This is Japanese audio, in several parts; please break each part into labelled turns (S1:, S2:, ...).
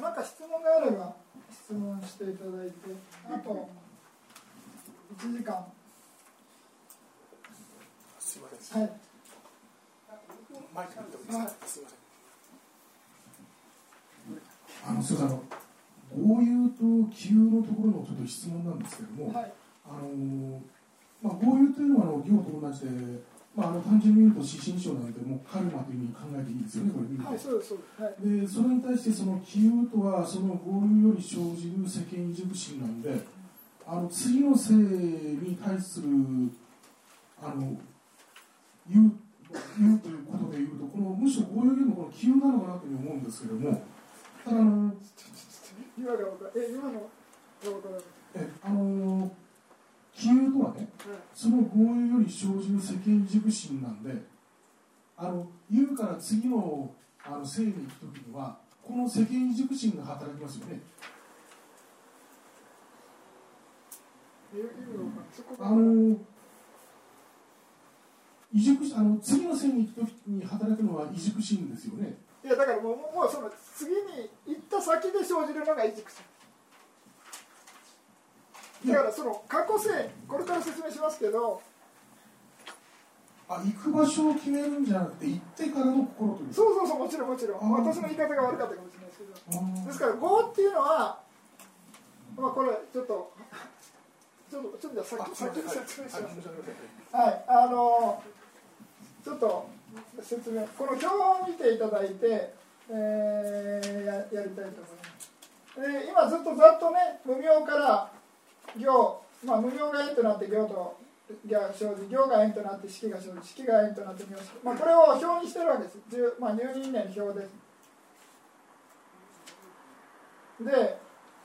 S1: なんか質問があれば質問していただいてあと1時間。
S2: すいません。
S1: はい。
S2: マイク持ってもいいですか？すいません。
S3: あの、すみません、豪遊と気遊のところのちょっと質問なんですけども、
S1: はい。
S3: あの、まあ、豪遊というのは、あの、行と同じで、まあ、あの、単純に言うと、指針書なんで、もうカルマというふうに考えていいですよね、これ。見ると。
S1: はいそうですそうです。はい。
S3: でそれに対してその気遊とはその合流より生じる世間異熟心なんであの次の性に対するあの言う言うということでいうとこのむしろ合流よりもこの気遊なのかなというふうに思うんですけれどもただあの
S1: 今が分かるえ今のが分からない
S3: えあのとはねその合流より生じる世間異熟心なんであの言うから次のあの性に行く時にはこの世間異熟心が働きますよね。あの異熟あの次の線に行くときに働くのは異熟心ですよね。
S1: いやだからもうもうその次に行った先で生じるのが異熟心だからその過去性これから説明しますけど
S3: あ行く場所を決めるんじゃなくて行ってからの心という。
S1: そうそうそうもちろんもちろん。私の言い方が悪かったかもしれないですけど
S3: あ
S1: ですから業っていうのはまあこれちょっとちょっとちょっとじゃあ
S2: あ
S1: 先先に説明します。
S2: はいあ
S1: のちょっと説明この表を見ていただいて、えーややりたいと思います。で今ずっとざっとね無名から行、まあ、無行が円となって行とが生じ行が円となって式が生じ式が円となって名式、まあ、これを表にしてるわけです、まあ、入任年表です。で、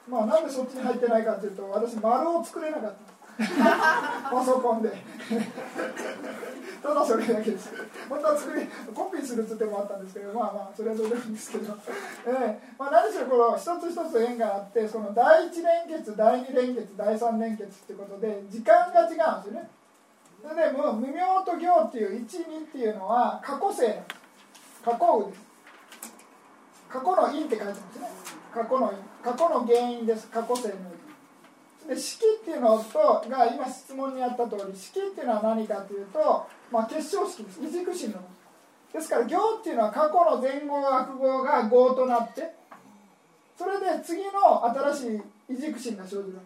S1: まあ、なんでそっちに入ってないかというと私丸を作れなかった パソコンで。ただそれだけです。本当は作りコピーするって手もあったんですけどまあまあそれはどうでもいいんですけど、ええ。まあ、何しろこの一つ一つ縁があってその第一連結第二連結第三連結ってことで時間が違うんですよね。それでも無名と行っていう12っていうのは過去性。過去運です。過去の因って書いてますね。過去の因過去の原因です。過去性の因式っていうのとが今質問にあった通り式っていうのは何かというと、まあ、結晶式です。異軸心のですから行っていうのは過去の前後悪号が合となってそれで次の新しい異軸心が生じる。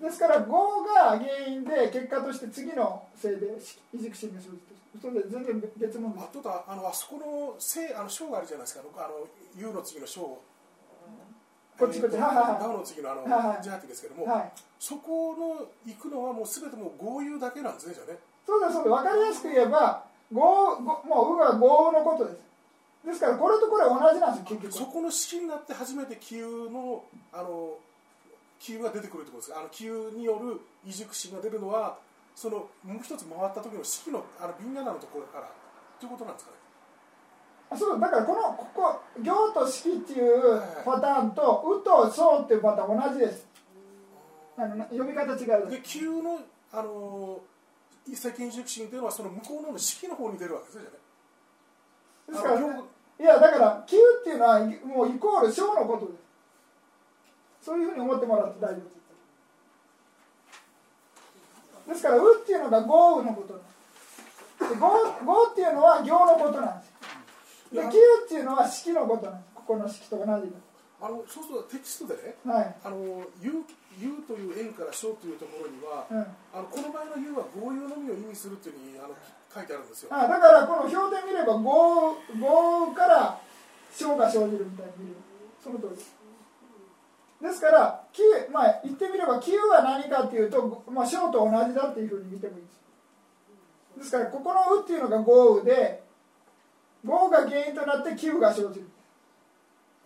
S1: ですから合が原因で結果として次のせいで異軸心が生じてそれで全然別物です。
S2: あとだあのあそこの正あの章があるじゃないですか。あの U の次の章
S1: こっちこっち。
S2: えー
S1: はいはいはい。
S2: ダウの次のあの、
S1: はいはい。
S2: ジャーティですけども、
S1: はい。
S2: そこの行くのはもうすべてもう合流だけなんですねじゃあね。
S1: そうですそうです分かりやすく言えば合合もう「う」が合のことです。ですからこれとこれ同じなんですよ結局。
S2: そこの式になって初めて気流のあの気流が出てくるってことですか？あの気流による異熟心が出るのはそのもう一つ回った時の式のあのビンナナのところからということなんですかね？
S1: あそうだからこのここ「行」と「式」っていうパターンと「う」と「そう」っていうパターン同じです。あの呼び方違う。
S2: で気流のあの一石異熟心というのはその向こうの式の方に出るわけですねじゃあね。
S1: ですから、いやだから「急」っていうのはもうイコール「小」のことです。そういうふうに思ってもらって大丈夫です。ですから「う」っていうのが「豪雨」のことなんです。で「豪豪」っていうのは行のことなんですで「急」っていうのは式のことなんですここの式と同じ
S2: あのそうするとテキストで？ね
S1: ではい、
S2: あの U, U という円から小というところには
S1: うん、
S2: あのこの場合の U は合流のみを意味するというふうにあの書いてあるんですよ。
S1: あだからこの表で見れば豪豪雨から小が生じるみたいに見る。その通りです。ですから9まあ言ってみれば9は何かっていうと、まあ、小と同じだっていうふうに見てもいいです。ですからここの「う」っていうのが豪雨で豪雨が原因となって9が生じる。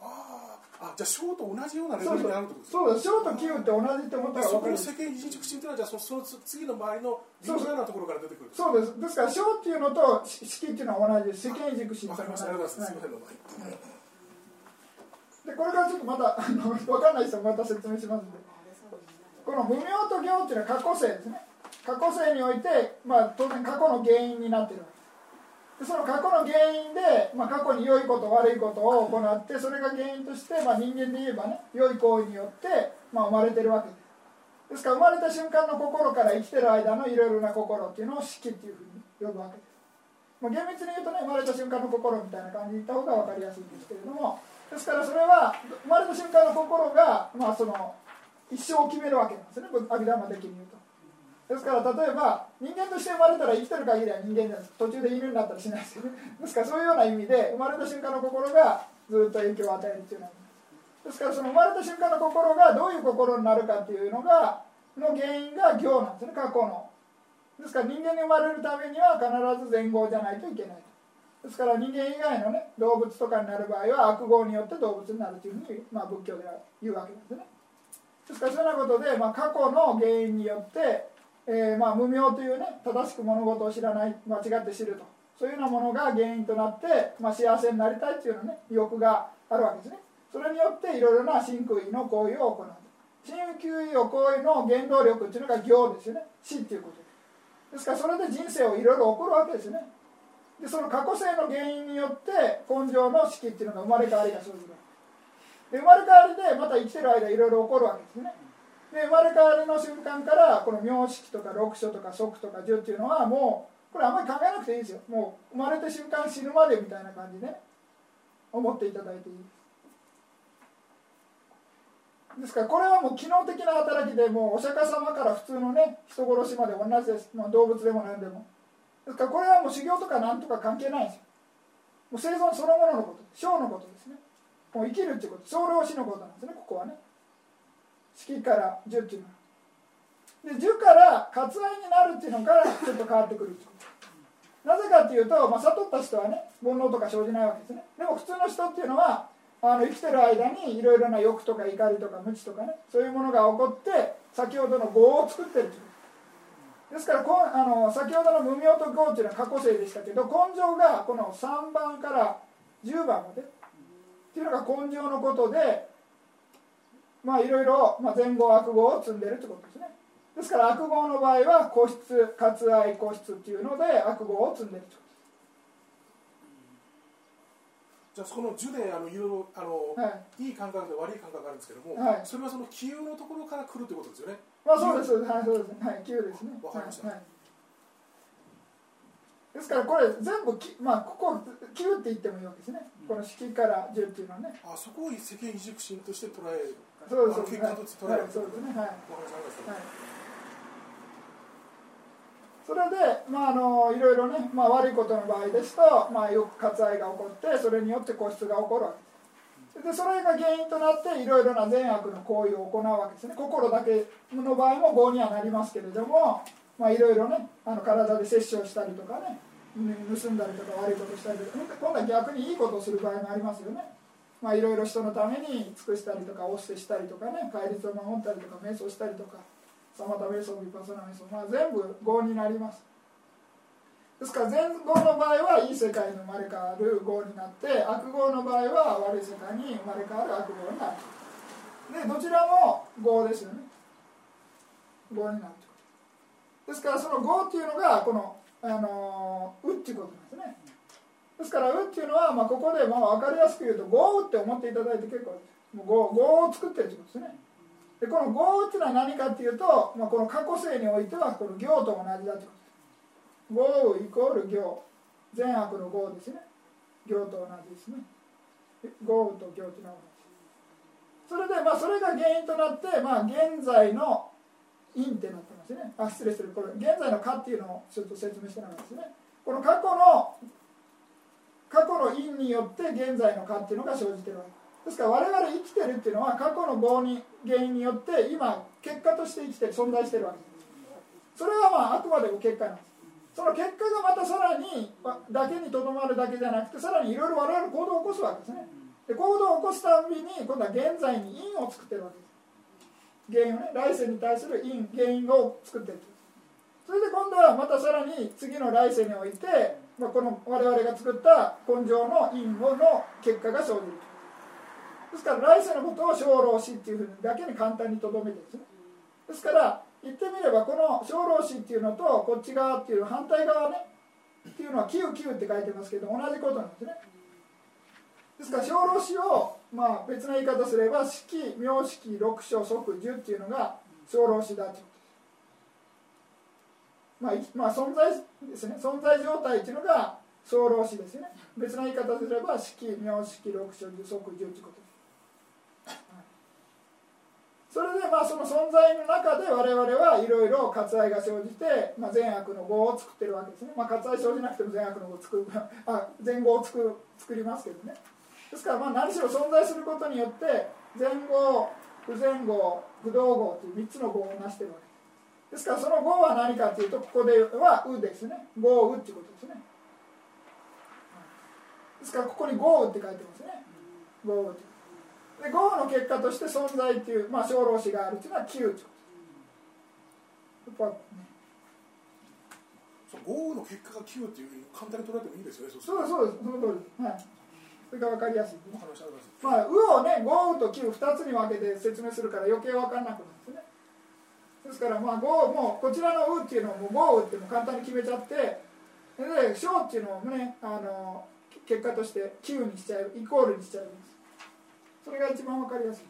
S2: ああじゃあ小と同じようなレベル
S1: そうそう。
S2: にあるってことです
S1: そうです。小と9って同じって思ったら
S2: そこ
S1: 分かる
S2: の世間異熟心というのはじゃあそその次の周りのビンナナのところから出てくる
S1: そうです。ですから小っていうのと式っていうのは同じです。世間軸心
S2: わかりました。ありがとうございます。すみませんどうも
S1: でこれからちょっとまたあの分かんない人はまた説明しますんで。この無名と行っていうのは過去性ですね。過去性において、まあ、当然過去の原因になってるわでその過去の原因で、まあ、過去に良いこと悪いことを行ってそれが原因として、まあ、人間で言えばね良い行為によって、まあ、生まれてるわけ。ですですから生まれた瞬間の心から生きてる間のいろいろな心っていうのを四季っていうふうに呼ぶわけ。です、まあ、厳密に言うとね生まれた瞬間の心みたいな感じで言った方が分かりやすいんですけれどもですからそれは生まれた瞬間の心が、まあ、その一生を決めるわけなんですね。阿弥陀的に言うと。ですから例えば人間として生まれたら生きてる限りは人間です途中で犬になったりしないですよね。ですからそういうような意味で生まれた瞬間の心がずっと影響を与えるっていうのはですからその生まれた瞬間の心がどういう心になるかっていうのがの原因が行なんですね。過去の。ですから人間に生まれるためには必ず善行じゃないといけない。ですから人間以外のね動物とかになる場合は悪業によって動物になるというふうに、まあ、仏教では言うわけですね。ですからそんなことで、まあ、過去の原因によってえー、まあ、無明というね正しく物事を知らない間違って知ると。そういうようなものが原因となって、まあ、幸せになりたいというようなね欲があるわけですね。それによっていろいろな真空位の行為を行う。真空位を行為の原動力っていうのが行ですよね。死っていうことで。すからそれで人生をいろいろ起こるわけですね。でその過去性の原因によって根性の式っていうのが生まれ変わりが生じる。で生まれ変わりでまた生きてる間いろいろ起こるわけですね。で生まれ変わりの瞬間からこの名式とか六書とか即とか十っていうのはもうこれあんまり考えなくていいですよ。もう生まれた瞬間死ぬまでみたいな感じ、ね、思っていただいていい。ですですからこれはもう機能的な働きでもうお釈迦様から普通のね人殺しまで同じです、まあ、動物でも何でも。ですからこれはもう修行とかなんとか関係ないんですよ。もう生存そのもののこと。生のことですね。もう生きるっていうこと。総量死のことなんですねここはね。式から10っていうの。で10から割愛になるっていうのからちょっと変わってくるってことなぜかっていうと、まあ、悟った人はね煩悩とか生じないわけですね。でも普通の人っていうのはあの生きてる間にいろいろな欲とか怒りとか無知とかねそういうものが起こって先ほどの業を作ってるという。ですからこあの先ほどの無明と業っていうのは過去性でしたけど根性がこの3番から10番までっていうのが根性のことでまあいろいろ、まあ、前後悪語を積んでるってことですね。ですから悪語の場合は個室割愛個室っていうので悪語を積んでるってこと
S2: じゃあその樹であのいろいろあの、はい、いい感覚で悪い感覚があるんですけども、
S1: はい、
S2: それはその気有のところから来るということですよね。
S1: まあそうですはいそうですはい気有ですね。
S2: わかりました、はい
S1: ですからこれ全部き、まあ、ここ9って言ってもいいわけですね、この式から10っていうのはね。
S2: あそこを世間移軸心として捉える
S1: そうです。
S2: 結果として捉える、はい、
S1: そうですね。はい、はい、それで、まあ、あのいろいろね、まあ、悪いことの場合ですと、まあ、よく割愛が起こってそれによって個室が起こるわけ。ですでそれが原因となっていろいろな善悪の行為を行うわけですね。心だけの場合も業にはなりますけれどもまあいろいろねあの体で殺生したりとかね盗んだりとか悪いことしたりとか今度は逆にいいことをする場合もありますよねまあいろいろ人のために尽くしたりとかお捨てしたりとかね戒律を守ったりとか瞑想したりとかサマタ瞑想ビパサナ瞑想、まあ、全部業になります。ですから善業の場合はいい世界に生まれ変わる業になって悪業の場合は悪い世界に生まれ変わる悪業になる。でどちらも業ですよね。業になる。ですからその業っていうのがこの「あのう」っていうことなんですね。ですから「う」っていうのは、まあ、ここでまあ分かりやすく言うと「業」って思っていただいて結構ですもう業業を作ってるってことですね。でこの業っていうのは何かっていうと、まあ、この過去性においてはこの行と同じだってことです業イコール行善悪の業ですね。行と同じですね。業と行っていう。のは同じそれでまあそれが原因となって、まあ、現在の因ってなってますね。あ失礼する。これ現在の「か」っていうのをちょっと説明してなかったですね。この過去の過去の因によって現在の「か」っていうのが生じてるわけ。ですから我々生きてるっていうのは過去の棒に原因によって今結果として生きて存在してるわけ。ですそれはまああくまでも結果なんです。その結果がまたさらにだけにとどまるだけじゃなくてさらにいろいろ我々行動を起こすわけですね。で行動を起こすたびに今度は現在に因を作ってるわけです。原因をね来世に対する因原因を作っていくそれで今度はまたさらに次の来世において、この我々が作った根性の因をの結果が生じるですから来世のことを生老死っていうふうにだけに簡単にとどめてですね。ですから言ってみればこの生老死っていうのとこっち側っていう反対側ねっていうのは「9」「9」って書いてますけど同じことなんですね。ですから小老子を、まあ、別の言い方すれば式名式六章即十っていうのが小老子だと、まあ、まあ存在ですね。存在状態っていうのが小老子ですね。別の言い方すれば式名式六章即十っていうことそれでまあその存在の中で我々はいろいろ割愛が生じて、まあ、善悪の語を作ってるわけですね、まあ、割愛生じなくても善悪の語を作る。あ善語を作る作りますけどね。ですからまあ何しろ存在することによって善語不全語不動語という3つの語を成してるわけ。ですからその語は何かというとここでは「う」ですね「語う」っていうことですね。ですからここに「語う」って書いてますね「語う」ってで豪雨の結果として存在っていう、まあ、小老子があるっていうのは9ってことやっぱ、ね、
S2: の結果が9っていう簡単に捉えてもいいですよね
S1: そうですそうです。その通りです、はい、それが分かりやすい、
S2: ます。
S1: まあ「う」をね豪雨と9 2つに分けて説明するから余計分かんなくなるんですねですからまあ豪雨もこちらの「う」っていうのをもう豪雨っても簡単に決めちゃってで「小」っていうのをねあの結果として9にしちゃうイコールにしちゃうんです。それが一番わかりやすい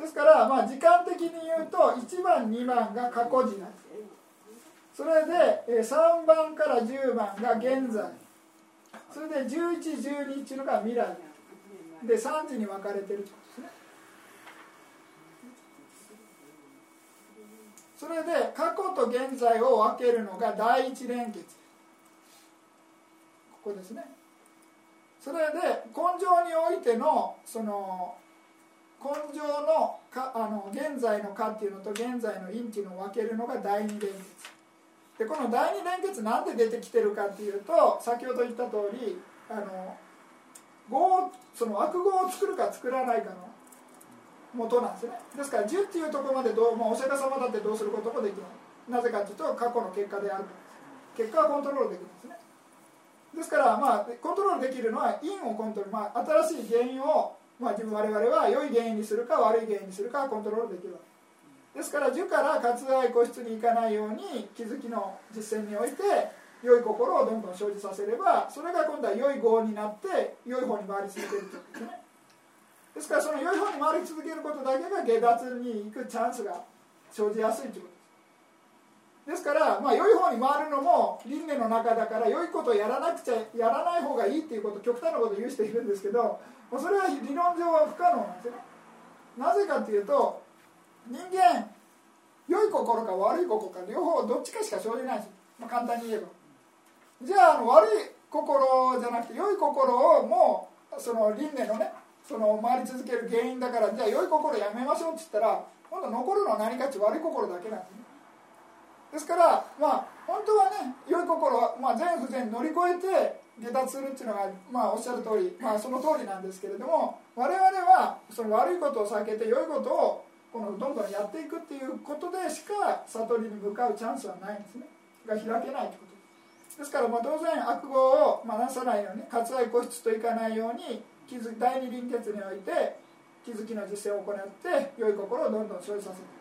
S1: です。から、まあ、時間的に言うと1番2番が過去時なんですそれで3番から10番が現在。それで1112っていうのが未来。で3時に分かれてるってことですねそれで過去と現在を分けるのが第一連結。ここですね。それで根性においてのその根性のかあの現在の「か」っていうのと現在の「因」っていうのを分けるのが第二連結。でこの第二連結なんで出てきてるかっていうと先ほど言った通りあの語その悪語を作るか作らないかの元なんですね。ですから10っていうところまでどう、まあ、お釈迦様だってどうすることもできない。なぜかというと過去の結果である。結果はコントロールできるんですね。ですから、まあ、コントロールできるのは因をコントロール、まあ、新しい原因を、まあ、自分我々は良い原因にするか悪い原因にするかコントロールできるわけ。ですから樹から割愛個室に行かないように気づきの実践において良い心をどんどん生じさせればそれが今度は良い業になって良い方に回り続けるということですね。ですからその良い方に回り続けることだけが下脱に行くチャンスが生じやすいということです。から、まあ、良い方に回るのも輪廻の中だから良いことをやらなくちゃやらない方がいいっていうこと極端なことを言う人いるんですけどそれは理論上は不可能なんですよ。ねなぜかっていうと人間良い心か悪い心か両方どっちかしか生じないです、まあ、簡単に言えば。じゃああの悪い心じゃなくて良い心をもうその輪廻のねその回り続ける原因だからじゃあ良い心やめましょうって言ったら今度残るのは何かって悪い心だけなんですね。ですからまあ本当はね良い心は、まあ、全不全乗り越えて下脱するっていうのが、まあ、おっしゃる通り、まあ、その通りなんですけれども我々はその悪いことを避けて良いことをこのどんどんやっていくっていうことでしか悟りに向かうチャンスはないんですね。が開けないってこと。ですからまあ当然悪語をまなさないように割愛固執といかないように気づ第二臨結において気づきの実践を行って良い心をどんどん生じさせる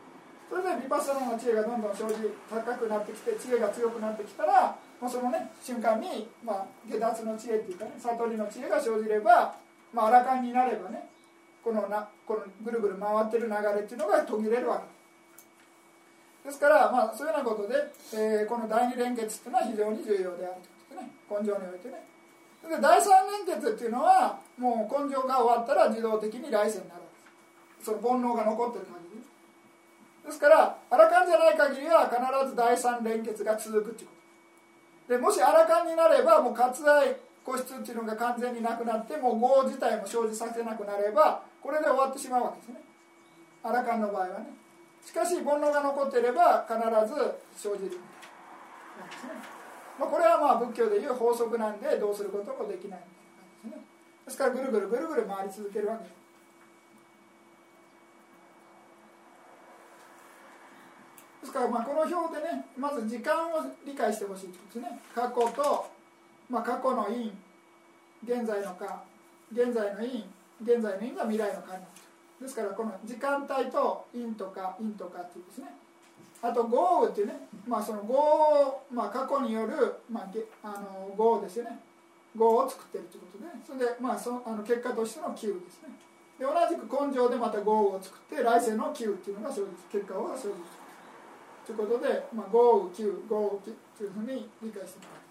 S1: それでヴィパッサナの知恵がどんどん生じ高くなってきて知恵が強くなってきたら、まあ、そのね瞬間に、まあ、下脱の知恵っていうかね悟りの知恵が生じれば、まあ、アラカンになればねこのなこのぐるぐる回ってる流れっていうのが途切れるわけ。ですから、まあ、そういうようなことで、えー、この第二連結っていうのは非常に重要であるということですね。根性においてね。で第三連結っていうのはもう根性が終わったら自動的に来世になる。わけですその煩悩が残ってる限り。ですからアラカンじゃない限りは必ず第三連結が続くっていうこと。でもしアラカンになればもう割愛個室っていうのが完全になくなってもう業自体も生じさせなくなればこれで終わってしまうわけですね。アラカンの場合はね。しかし煩悩が残っていれば必ず生じる。なんですね、まあ、これはまあ仏教でいう法則なんでどうすることもできないんですね。ですからぐるぐるぐるぐる回り続けるわけ。ですからまあこの表でねまず時間を理解してほしいということですね。過去と、まあ、過去の因現在のか現在の因現在の因が未来のかになる。ですからこの時間帯と因とか因とかっていうですね。あと豪雨っていうね、まあ、その豪雨、まあ、過去による、まあ、あの豪雨ですよね。豪雨を作ってるということでそれで、まあ、そあの結果としての気雨ですね。で同じく根性でまた豪雨を作って来世の気雨っていうのがそういう結果を生じるということで、まあ、豪雨気雨豪雨気というふうに理解してます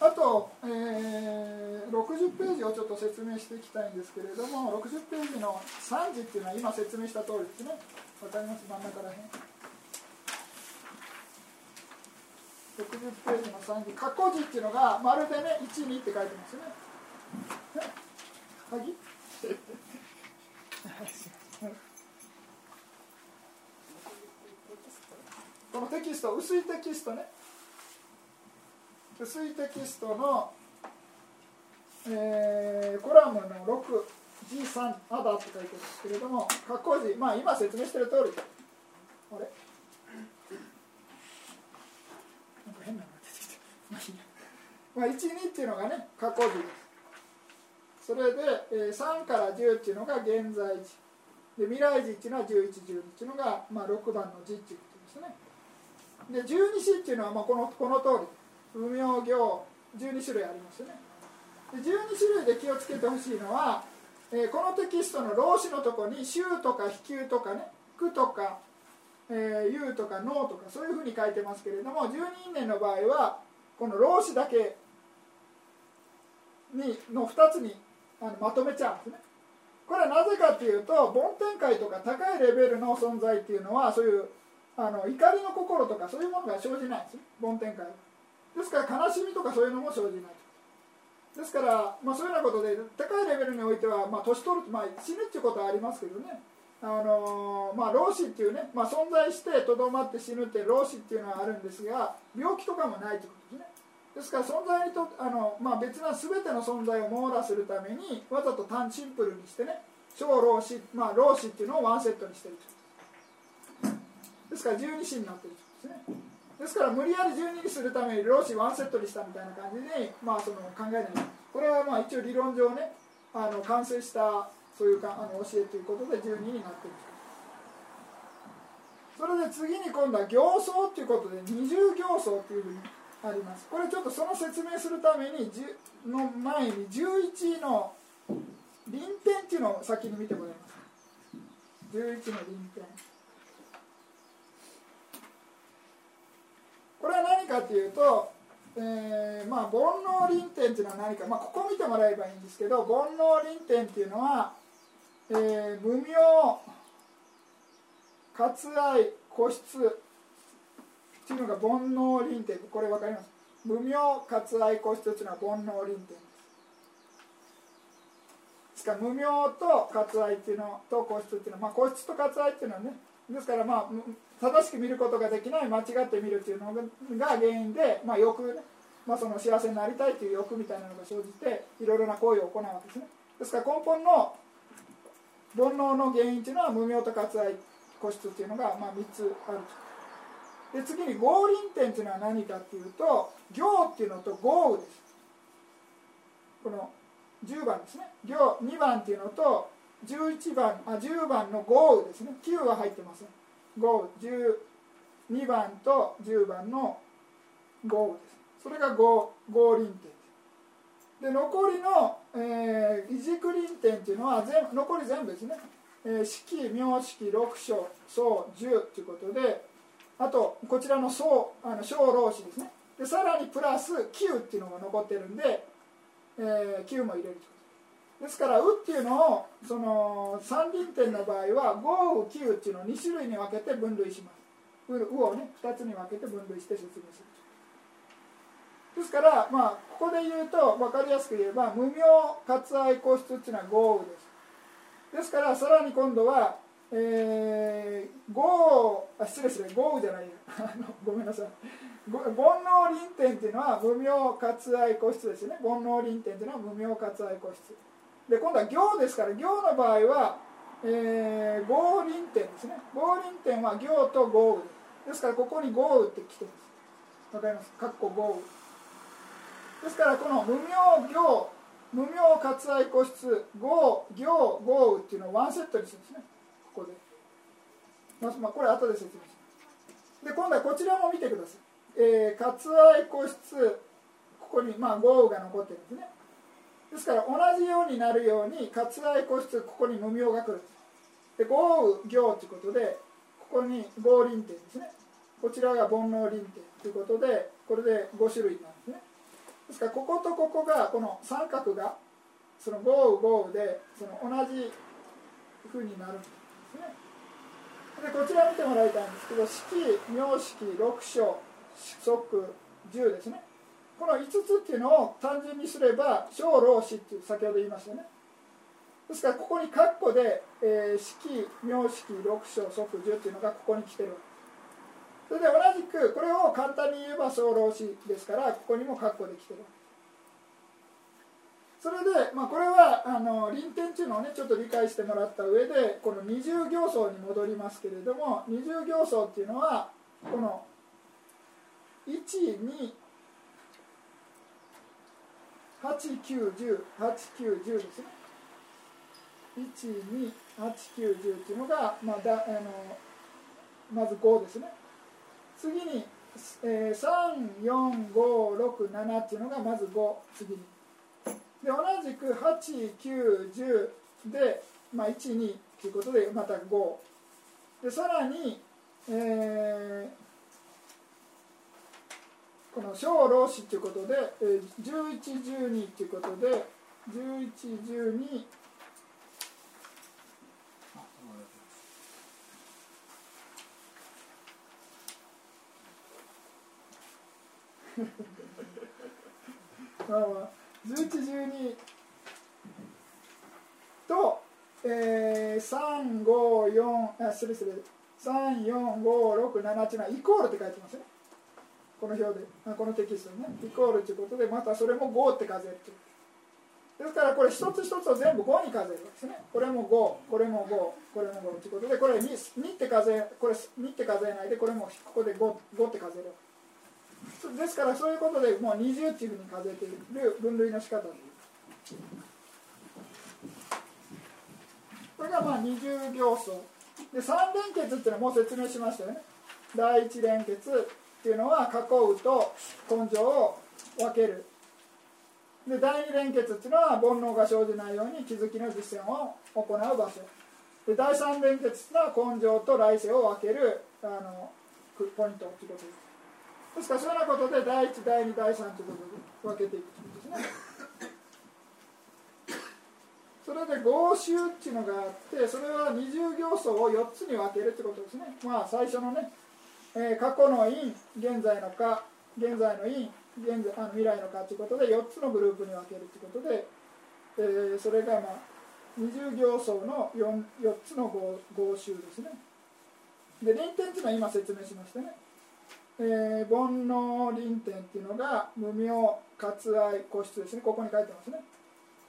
S1: うあと、えー、60ページをちょっと説明していきたいんですけれども60ページの3時っていうのは今説明した通りですね。わかります？真ん中らへん。60ページの3時過去時っていうのがまるでね12って書いてますよね。ね鍵？このテキスト薄いテキストね。薄いテキストの、えー、コラムの 6G3 アダって書いてるんですけれども括弧字まあ今説明している通り。あれ？なんか変なのが出てきてまあいい、まあ、12っていうのがね括弧字です。それで、えー、3から10っていうのが現在時で未来時っていうのは11、12っていうのが、まあ、6番の字っていうことですね。で十二支っていうのはまあこのこの通り。無名行12種類ありますよね。12種類で気をつけてほしいのは、えー、このテキストの老子のとこに「衆」とか「比丘」とかね「句」とか「えー、言う」とか「脳」とかそういうふうに書いてますけれども12因縁の場合はこの老子だけにの2つにあのまとめちゃうんですね。これはなぜかっていうと梵天界とか高いレベルの存在っていうのはそういうあの怒りの心とかそういうものが生じないんです梵天界ですから悲しみとかそういうのも生じない。ですから、まあ、そういうようなことで高いレベルにおいては、まあ、年取る、まあ、死ぬっていうことはありますけどね。あのまあ、老死っていうね、まあ、存在してとどまって死ぬって老死っていうのはあるんですが病気とかもないということですね。ですから存在にとあの、まあ、別な全ての存在を網羅するためにわざと単シンプルにしてね小老子、まあ、老子っていうのをワンセットにしてると。ですから十二子になってるということですね。ですから無理やり12にするために老子ワンセットにしたみたいな感じに、まあ、その考えない。これはまあ一応理論上ねあの完成したそういうかあの教えということで12になっている。それで次に今度は行相ということで二重行相というふうにあります。これちょっとその説明するためにの前に11の臨点っていうのを先に見てもらいます。11の臨点これは何かというと、えー、まあ煩悩輪点っていうのは何か、まあ、ここ見てもらえばいいんですけど煩悩輪点っていうのは、えー、無名割愛個室っていうのが煩悩輪点これ分かります？無名割愛個室っていうのは煩悩輪点です。から無名と割愛っていうのと個室っていうのは、まあ、個室と割愛っていうのはねですからまあ正しく見ることができない間違って見るっていうのが原因で、まあ、欲、ね、まあ、その幸せになりたいという欲みたいなのが生じていろいろな行為を行うわけですね。ですから根本の煩悩の原因っていうのは無明と割愛個室っていうのが、まあ、3つあると。で次に合輪点っていうのは何かっていうと行っていうのと豪雨です。この10番ですね。行2番っていうのと11番あ10番の豪雨ですね。9は入ってません豪雨12番と10番の豪雨です。それが合輪点で残りの、えー、異軸輪点っていうのは全残り全部ですね、えー、式名式六章総十ということであとこちらの総あの小老子ですね。でさらにプラス9っていうのが残ってるんで、えー、9も入れると。ですから「う」っていうのをその三輪点の場合は「豪雨」「九」っていうのを2種類に分けて分類します「う」をね2つに分けて分類して説明する。ですからまあここで言うと分かりやすく言えば無名割愛個室っていうのは豪雨です。ですからさらに今度はえー、豪あ失礼失礼豪雨じゃないよごめんなさい。煩悩輪点っていうのは無名割愛個室ですね。煩悩輪点っていうのは無名割愛個室。で今度は行ですから行の場合は、えー、合輪点ですね。合輪点は行と豪雨ですからここに豪雨って来てます。わかります？かっこ豪雨ですからこの無名行無名割愛個室豪行豪雨っていうのをワンセットにするんですね。ここで。まあこれ後で説明します。で今度はこちらも見てください、えー、割愛個室ここにまあ豪雨が残ってるんですね。ですから同じようになるように割愛個室ここに無名が来る。で豪雨行ということでここに合輪点ですね。こちらが煩悩輪点ということでこれで5種類なんですね。ですからこことここがこの三角がその豪雨豪雨でその同じふうになるんですね。でこちら見てもらいたいんですけど式名式六章即十ですね。この5つっていうのを単純にすれば小老子っていう先ほど言いましたよね。ですからここに括弧で、えー、式名式六章即十っていうのがここに来てる。それで同じくこれを簡単に言えば小老子ですからここにも括弧できてる。それで、まあ、これはあの臨点っていうのをねちょっと理解してもらった上でこの二重行相に戻りますけれども二重行相っていうのはこの12 8 9 10ですね。1 2 8 9 10っていうのが、まあ、だあのまず5ですね。次に、えー、3456っていうのがまず5次に。で同じく8910で、まあ、12ということでまた5でさらに、えーこの小老子ということで、えー、1112ということで1112まあまあ1112と、えー、354あ失礼失礼。34567っていうのはイコールって書いてますねこの表でこのテキストね。イコールということでまたそれも5って数えるですからこれ一つ一つを全部5に数えるわけですね。これも5これも5これも5ということでこれ 2, 2って数えこれ2って数えないでこれもここで 5, 5って数えるですからそういうことでもう20っていうふうに数えている分類の仕方で。これがまあ二重行相。で3連結っていうのはもう説明しましたよね。第一連結っていうのは囲うと根性を分ける。で第二連結っていうのは煩悩が生じないように気づきの実践を行う場所。で第三連結っていうのは根性と来世を分けるあのポイントということです。ですからそういうようなことで第1第2第3ということで分けていくんですね。それで合衆っていうのがあってそれは二重行相を4つに分けるってことですね。まあ最初のね、えー、過去の因現在のか現在の因現在あの未来のかということで4つのグループに分けるということで、えー、それがまあ二重行相の 4, 4つの合合衆ですね。で臨点っていうのは今説明しましたね。えー、煩悩輪点っていうのが無名割愛個室ですね。ここに書いてますね。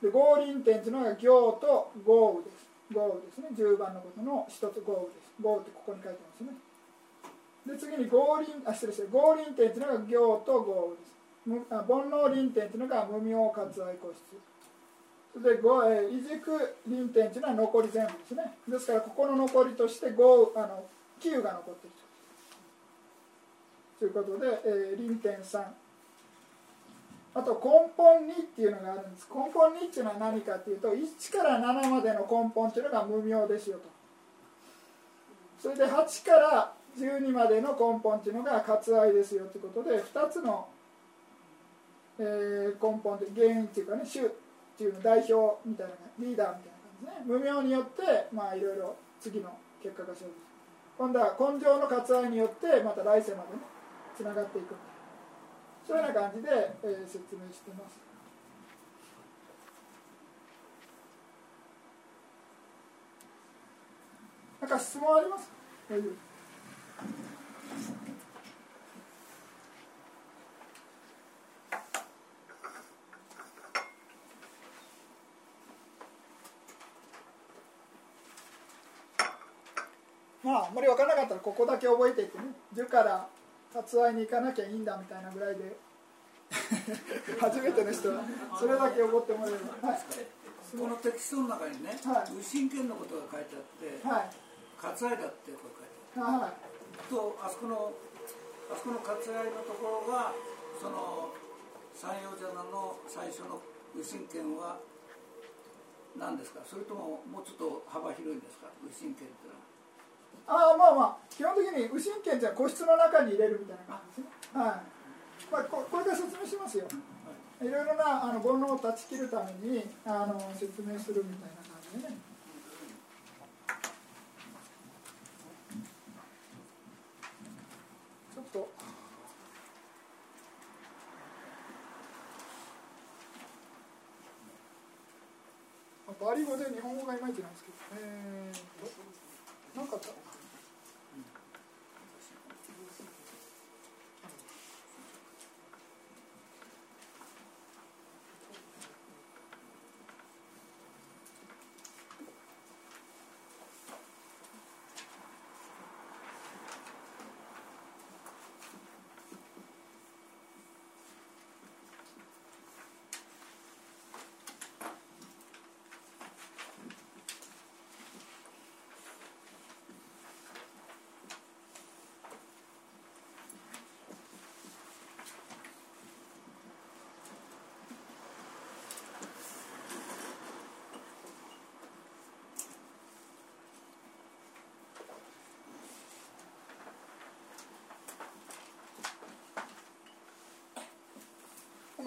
S1: で合輪点っていうのが行と豪雨です。豪雨ですね。10番のことの一つ豪雨です。豪雨ってここに書いてますね。で次に合輪あ失礼して合輪点っていうのが行と豪雨です。煩悩輪点っていうのが無名割愛個室。それで、えー、異軸輪点っていうのは残り全部ですね。ですからここの残りとして豪雨あの9が残っていると。いうことで、えー、臨点3あと根本2っていうのがあるんです。根本2っていうのは何かっていうと1から7までの根本っていうのが無名ですよと。それで8から12までの根本っていうのが割愛ですよということで2つの、えー、根本で原因っていうかね主っていうの代表みたいなリーダーみたいな感じね。無名によってまあいろいろ次の結果が生じる。今度は根性の割愛によってまた来世までねつながっていく。そういうような感じで、えー、説明してます。なんか質問あります？大丈夫。まああんまり分からなかったらここだけ覚えていってね「樹から割愛に行かなきゃいいんだみたいなぐらいで。初めての人はそれだけ覚ってもらえれば。はい。
S4: このテキストの中にね、
S1: はい。
S4: 無神権のことが書いてあって、
S1: はい。
S4: 割愛だってこれ書いてある。
S1: はい
S4: とあそこのあそこの割愛のところがその山陽ジャナの最初の右神権は何ですか？それとももうちょっと幅広いんですか？右神権っていうのは。
S1: ああまあまあ基本的に右神権じゃ個室の中に入れるみたいな感じですね。はい、まあ、ここれから説明しますよ。いろいろなあの煩悩を断ち切るためにあの説明するみたいな感じでねちょっとまあバリ語で日本語がいまいちなんですけどえーなんか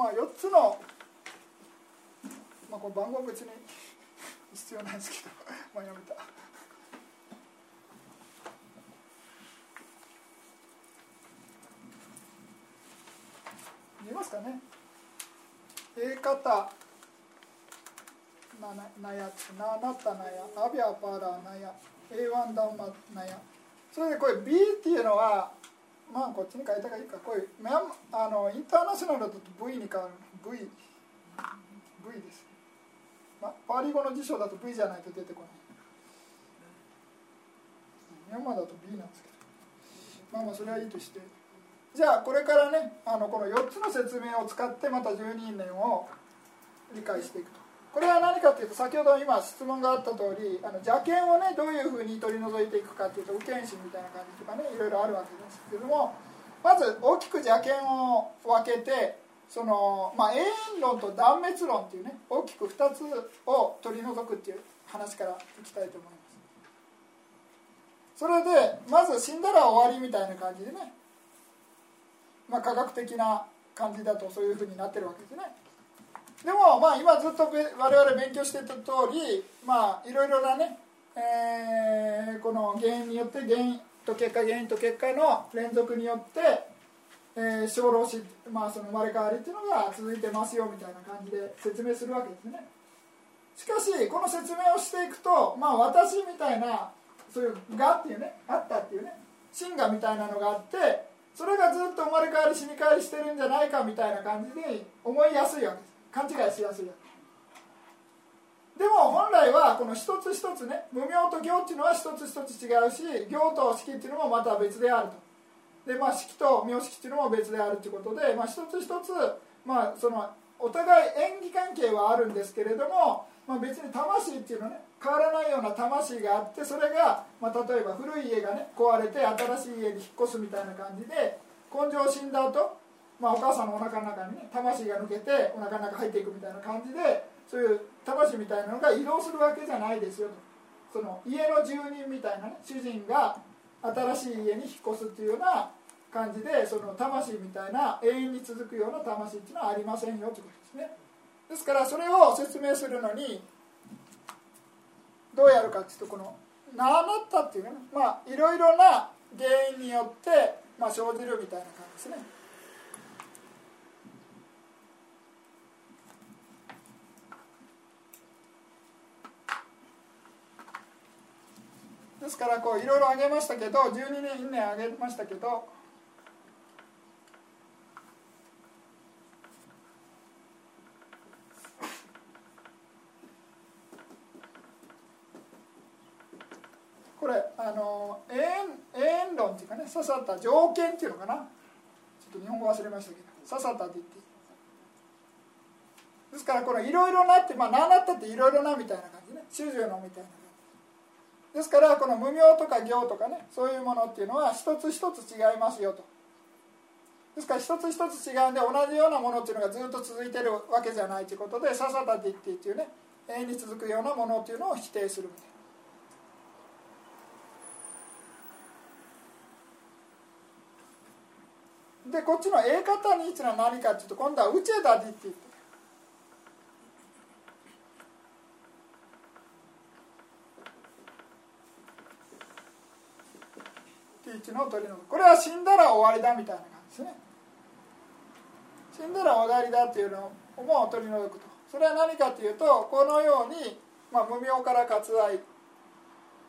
S1: まあ4つの、まあ、これ番号別に必要ないですけど まあやめた。見えますかね？A 型なななやななったなやアビアパーラーなや A1 ダウマなや。それでこれ B っていうのはまあこっちに書いた方がいいか。これミャンあのインターナショナルだと V に変わる。V, v です、まあ、パーリ語の辞書だと V じゃないと出てこない。ミャンマーだと B なんですけど。まあまあそれはいいとして。じゃあこれからねあのこの4つの説明を使ってまた12年を理解していくと。これは何かというと先ほど今質問があった通りあの邪剣をねどういうふうに取り除いていくかというと右剣心みたいな感じとかねいろいろあるわけですけどもまず大きく邪剣を分けてその、まあ、永遠論と断滅論っていうね大きく2つを取り除くっていう話からいきたいと思います。それでまず死んだら終わりみたいな感じでねまあ科学的な感じだとそういうふうになってるわけですね。でもまあ今ずっと我々勉強してた通りまあいろいろなね、えーこの原因によって原因と結果原因と結果の連続によって、えー、小老死、まあ、その生まれ変わりっていうのが続いてますよみたいな感じで説明するわけですね。しかしこの説明をしていくとまあ私みたいなそういう「が」っていうねあったっていうね真がみたいなのがあってそれがずっと生まれ変わり死に変わりしてるんじゃないかみたいな感じで思いやすいわけです勘違いしやすいでも本来はこの一つ一つね無名と行っていうのは一つ一つ違うし行と式っていうのもまた別であると。でまあ式と名式っていうのも別であるということで、まあ、一つ一つまあそのお互い縁起関係はあるんですけれども、まあ、別に魂っていうのね変わらないような魂があってそれが、まあ、例えば古い家がね壊れて新しい家に引っ越すみたいな感じで根性死んだ後まあお母さんのお腹の中にね魂が抜けてお腹の中入っていくみたいな感じでそういう魂みたいなのが移動するわけじゃないですよと。その家の住人みたいなね主人が新しい家に引っ越すっていうような感じでその魂みたいな永遠に続くような魂っていうのはありませんよということですね。ですからそれを説明するのにどうやるかっていうとこの「なあなった」っていうねまあいろいろな原因によって、まあ、生じるみたいな感じですね。ですからこういろいろ挙げましたけど12年因縁挙げましたけどこれあの永遠永遠論っていうかね刺さった条件っていうのかな。ちょっと日本語忘れましたけど刺さったって言ってですからこのいろいろなってまあ何だったっていろいろなみたいな感じね。主従のみたいな。ですからこの無名とか行とかねそういうものっていうのは一つ一つ違いますよとですから一つ一つ違うんで同じようなものっていうのがずっと続いてるわけじゃないということでササダディッティっていうね永遠に続くようなものっていうのを否定するみたいな。でこっちの A 型にっていうのは何かっていうと今度はウチェダディって言ってティーチの取り除くこれは死んだら終わりだみたいな感じですね。死んだら終わりだっていうのをもう取り除くとそれは何かというとこのように、まあ、無明から割愛。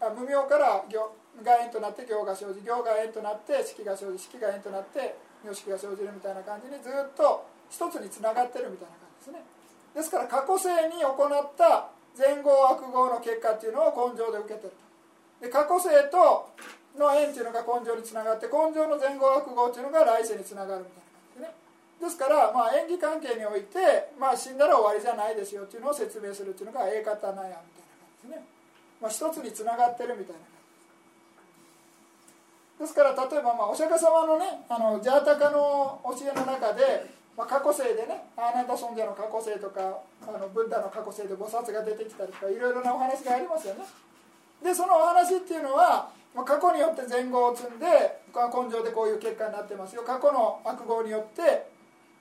S1: あ無明から行が縁となって行が生じ行が縁となって式が生じ式が縁となって名式が生じるみたいな感じにずっと一つにつながってるみたいな感じですね。ですから過去世に行った前後悪号の結果っていうのを根性で受けてると。で過去世との縁っていうのが根性につながって根性の前後悪号っていうのが来世につながるみたいな感じでね。ですから、まあ、縁起関係において、まあ、死んだら終わりじゃないですよっていうのを説明するっていうのが A 型なんやみたいな感じですね、まあ、一つにつながってるみたいな感じ。ですから例えば、まあ、お釈迦様のねあのジャータカの教えの中で、まあ、過去世でねアーナンダ尊者の過去世とかあのブッダの過去世で菩薩が出てきたりとかいろいろなお話がありますよね。でそのお話っていうのは、過去によって前後を積んで根性でこういう結果になってますよ。過去の悪号によって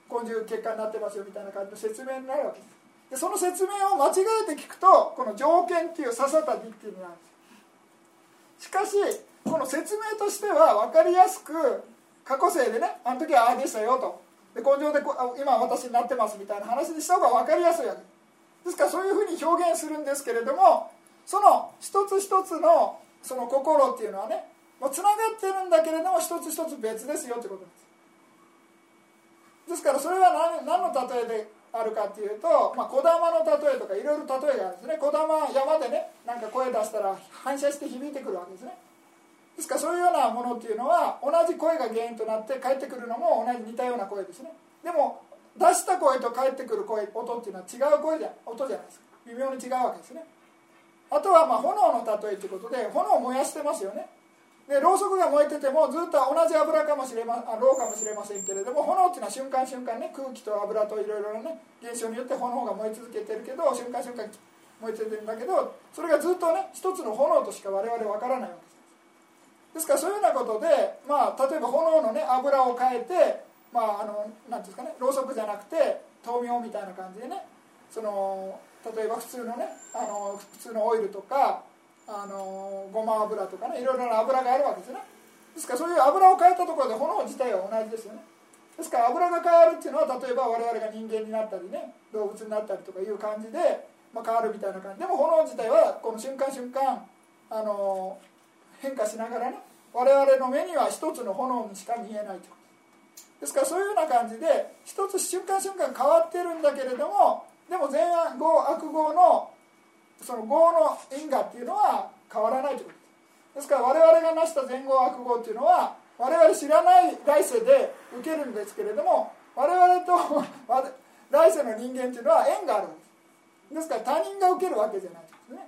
S1: こういう結果になってますよみたいな感じの説明になるわけです。でその説明を間違えて聞くとこの条件っていうささたりっていうのなんです。しかしこの説明としては分かりやすく過去世でねあの時はああでしたよと。で根性で今私になってますみたいな話にした方が分かりやすいわけ。ですからそういうふうに表現するんですけれどもその一つ一つのその心っていうのはねもうつながってるんだけれども一つ一つ別ですよってことです。ですからそれは何何の例えであるかっていうと、まあ、小玉の例えとかいろいろ例えがあるんですね。小玉山でねなんか声出したら反射して響いてくるわけですね。ですからそういうようなものっていうのは同じ声が原因となって返ってくるのも同じ似たような声ですね。でも出した声と返ってくる声音っていうのは違う声じゃ音じゃないですか。微妙に違うわけですね。あとはま炎の例えということで炎を燃やしてますよね。でろうそくが燃えててもずっと同じ油かもしれまあろうかもしれませんけれども炎っていうのは瞬間瞬間ね空気と油といろいろなね現象によって炎が燃え続けてるけど瞬間瞬間燃えてるんだけどそれがずっとね一つの炎としか我々わからないわけです。ですからそういうようなことで、まあ、例えば炎のね油を変えてまああのなんていうんですかねろうそくじゃなくて豆苗みたいな感じでねその例えば普通のねあの普通のオイルとかあのごま油とかねいろいろな油があるわけですね。ですからそういう油を変えたところで炎自体は同じですよね。ですから油が変わるっていうのは例えば我々が人間になったりね動物になったりとかいう感じで、まあ、変わるみたいな感じ。でも炎自体はこの瞬間瞬間あの変化しながらね我々の目には一つの炎にしか見えないと。ですからそういうような感じで一つ瞬間瞬間変わってるんだけれどもでも善語悪語のその語の因果っていうのは変わらないということです。ですから我々が成した善語悪語っていうのは我々知らない来世で受けるんですけれども我々と来世の人間っていうのは縁があるんです。ですから他人が受けるわけじゃないですね。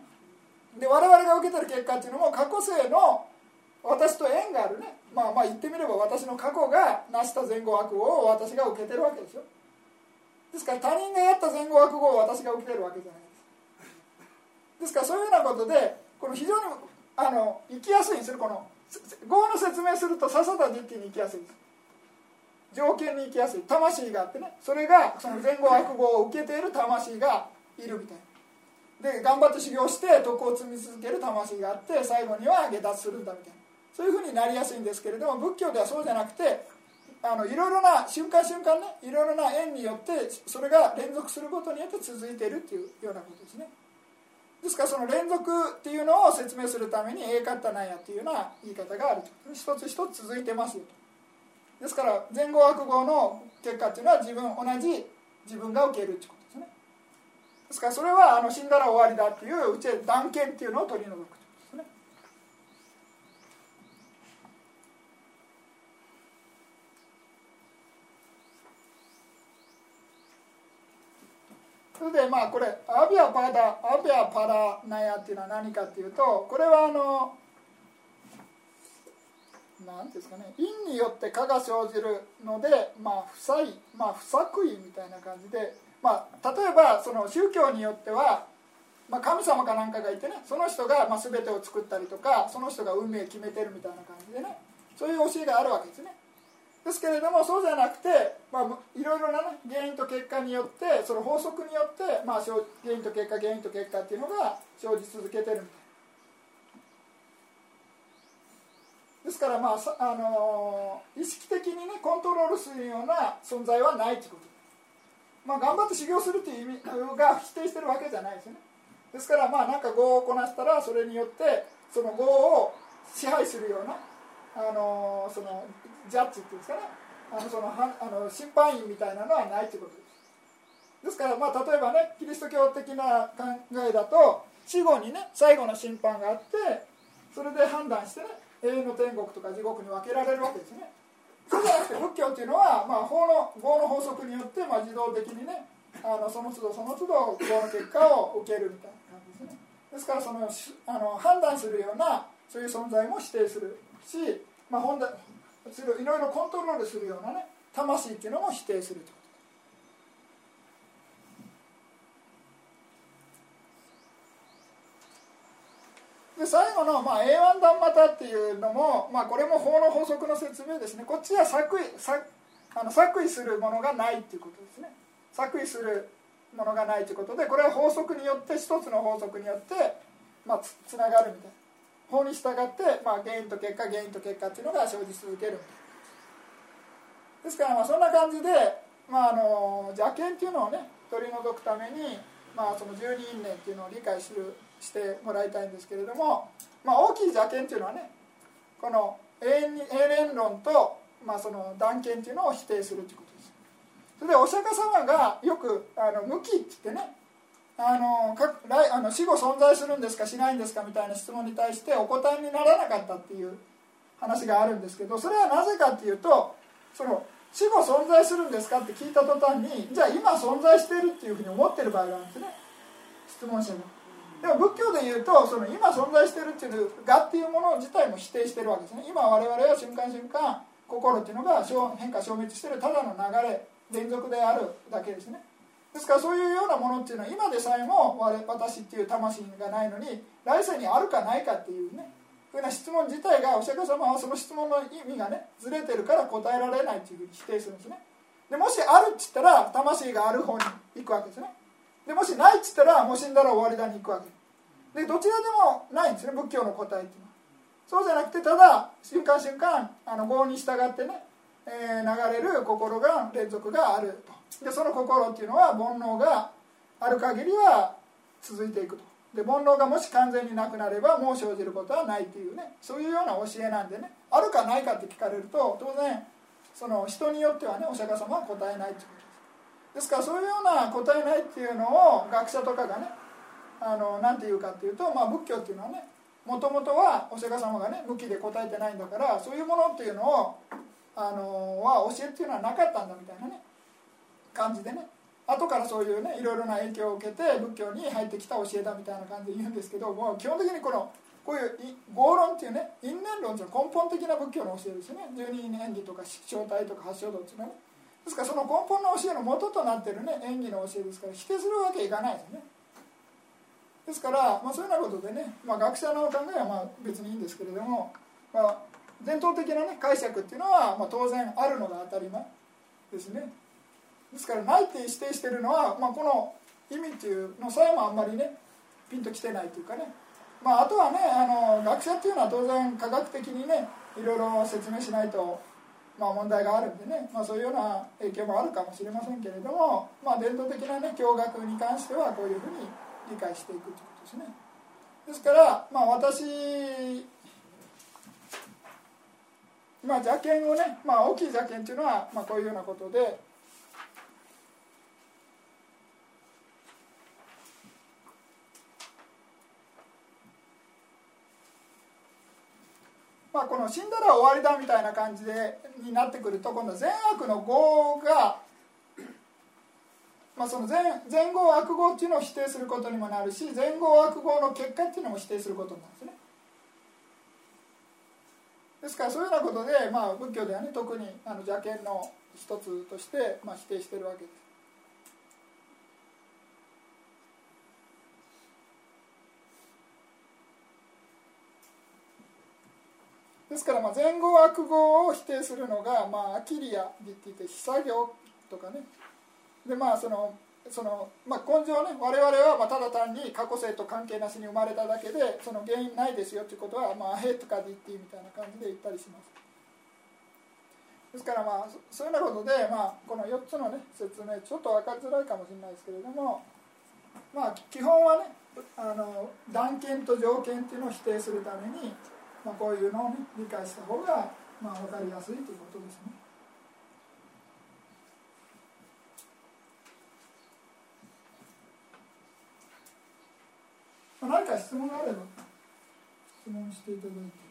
S1: で我々が受けてる結果っていうのも過去世の私と縁があるね。まあまあ言ってみれば私の過去が成した善語悪語を私が受けてるわけですよですから他人がやった前後悪語を私が受けてるわけじゃないです。ですからそういうようなことでこの非常にあの生きやすいんですよこの語の説明するとささた実験に生きやすいです。条件に生きやすい。魂があってねそれがその前後悪語を受けている魂がいるみたいな。で頑張って修行して徳を積み続ける魂があって最後には下脱するんだみたいな。そういうふうになりやすいんですけれども仏教ではそうじゃなくてあのいろいろな瞬間瞬間ねいろいろな縁によってそれが連続することによって続いているっていうようなことですね。ですからその連続っていうのを説明するために「ええかったなんや」っていうような言い方があると。一つ一つ続いてますよと。ですから前後悪語の結果っていうのは自分同じ自分が受けるってことですね。ですからそれはあの死んだら終わりだっていううち断言っていうのを取り除くそれでまあこれアビアパダアビアパラナヤっていうのは何かっていうとこれはあの何ですかね因によって果が生じるのでまあ不作為まあ不作為みたいな感じでまあ例えばその宗教によってはまあ、神様かなんかがいてねその人がま全てを作ったりとかその人が運命決めてるみたいな感じでねそういう教えがあるわけですね。ですけれどもそうじゃなくて、まあ、いろいろな、ね、原因と結果によってその法則によって、まあ、原因と結果原因と結果っていうのが生じ続けてるみたい。ですから、まああのー、意識的にねコントロールするような存在はないということ。まあ、頑張って修行するという意味が否定してるわけじゃないですよね。ですからまあなんか業をこなしたらそれによってその業を支配するようなあのそのジャッジっていうんですかね。あのそのはあの審判員みたいなのはないということです。ですからまあ例えばねキリスト教的な考えだと死後にね最後の審判があってそれで判断してね永遠の天国とか地獄に分けられるわけですね。そうじゃなくて仏教っていうのは、まあ、法の法の法則によって、まあ、自動的にねあのその都度その都度法の結果を受けるみたいな感じですからそのあの判断するようなそういう存在も否定する。し、まあ、本来いろいろコントロールするようなね魂っていうのも否定すると。で最後の、まあ、A1 断股っていうのも、まあ、これも法の法則の説明ですね。こっちは作為作あの作為するものがないっていうことですね。作為するものがないということでこれは法則によって一つの法則によって、まあ、つつながるみたいな。法に従って、まあ、原因と結果原因と結果っていうのが生じ続けるですからまあそんな感じで、まあ、あの邪見っていうのをね取り除くために、まあ、その十二因縁っていうのを理解するしてもらいたいんですけれども、まあ、大きい邪見っていうのはねこの永遠に永遠論と、まあ、その断見っていうのを否定するということです。それでお釈迦様がよくあの無期って言ってねあのか来あの死後存在するんですかしないんですかみたいな質問に対してお答えにならなかったっていう話があるんですけどそれはなぜかっていうとその死後存在するんですかって聞いた途端にじゃあ今存在してるっていうふうに思ってる場合があるんですね。質問者が。でも仏教で言うとその今存在してるっていうがっていうもの自体も否定してるわけですね。今我々は瞬間瞬間心っていうのが変化消滅してるただの流れ連続であるだけですね。ですからそういうようなものっていうのは今でさえも私っていう魂がないのに来世にあるかないかっていうねふうな質問自体がお釈迦様はその質問の意味がねずれてるから答えられないっていうふうに否定するんですね。でもしあるっつったら魂がある方に行くわけですね。でもしないっつったらもう死んだら終わりだに行くわけ。でどちらでもないんですね仏教の答えっていうのは。そうじゃなくてただ瞬間瞬間あの業に従ってねえー、流れる心が連続があると。でその心っていうのは煩悩がある限りは続いていくと。で煩悩がもし完全になくなればもう生じることはないっていうね。そういうような教えなんでね。あるかないかって聞かれると当然その人によってはねお釈迦様は答えないっていうことです。ですからそういうような答えないっていうのを学者とかがねあのなんて言うかっていうと、まあ、仏教っていうのはねもともとはお釈迦様がね向きで答えてないんだからそういうものっていうのをあのは教えっていうのはなかったんだみたいなね。感じでね後からそういうねいろいろな影響を受けて仏教に入ってきた教えだみたいな感じで言うんですけども基本的にこのこういう合論っていうね因縁論っていうのは根本的な仏教の教えですよね。十二演技とか正体とか八正道っていうのはね。ですからその根本の教えの元となってるね演技の教えですから否定するわけいかないですね。ですから、まあ、そういうようなことでね、まあ、学者の考えはまあ別にいいんですけれども、まあ、伝統的な、ね、解釈っていうのは、まあ、当然あるのが当たり前ですね。ですからないって否定してるのは、まあ、この意味っていうのさえもあんまりねピンときてないというかね、まあ、あとはねあの学者っていうのは当然科学的にねいろいろ説明しないと、まあ、問題があるんでね、まあ、そういうような影響もあるかもしれませんけれども、まあ、伝統的なね教学に関してはこういうふうに理解していくということですね。ですから、まあ、私まあ、邪剣をね、まあ、大きい邪剣っていうのは、まあ、こういうようなことでまあ、この死んだら終わりだみたいな感じでになってくると今度善悪の業が まあ、その前前後悪語っていうのを否定することにもなるし前後悪語の結果っていうのも否定することになるんですね。ですからそういうようなことで、まあ、仏教ではね特にあの邪見の一つとして、まあ、否定してるわけです。ですからまあ前後悪語を否定するのが、まあ、アキリアって言って非作業とかね。でまあそのその、まあ、根性ね我々はまあただ単に過去性と関係なしに生まれただけでその原因ないですよということは、まあ、アヘとかディッティみたいな感じで言ったりします。ですからまあそういうようなことで、まあ、この4つのね説明ちょっと分かりづらいかもしれないですけれどもまあ基本はねあの断見と条件っていうのを否定するためにまあ、こういうのを、ね、理解した方が、まあ、分かりやすいということですね。まあ、何か質問があれば質問していただいて。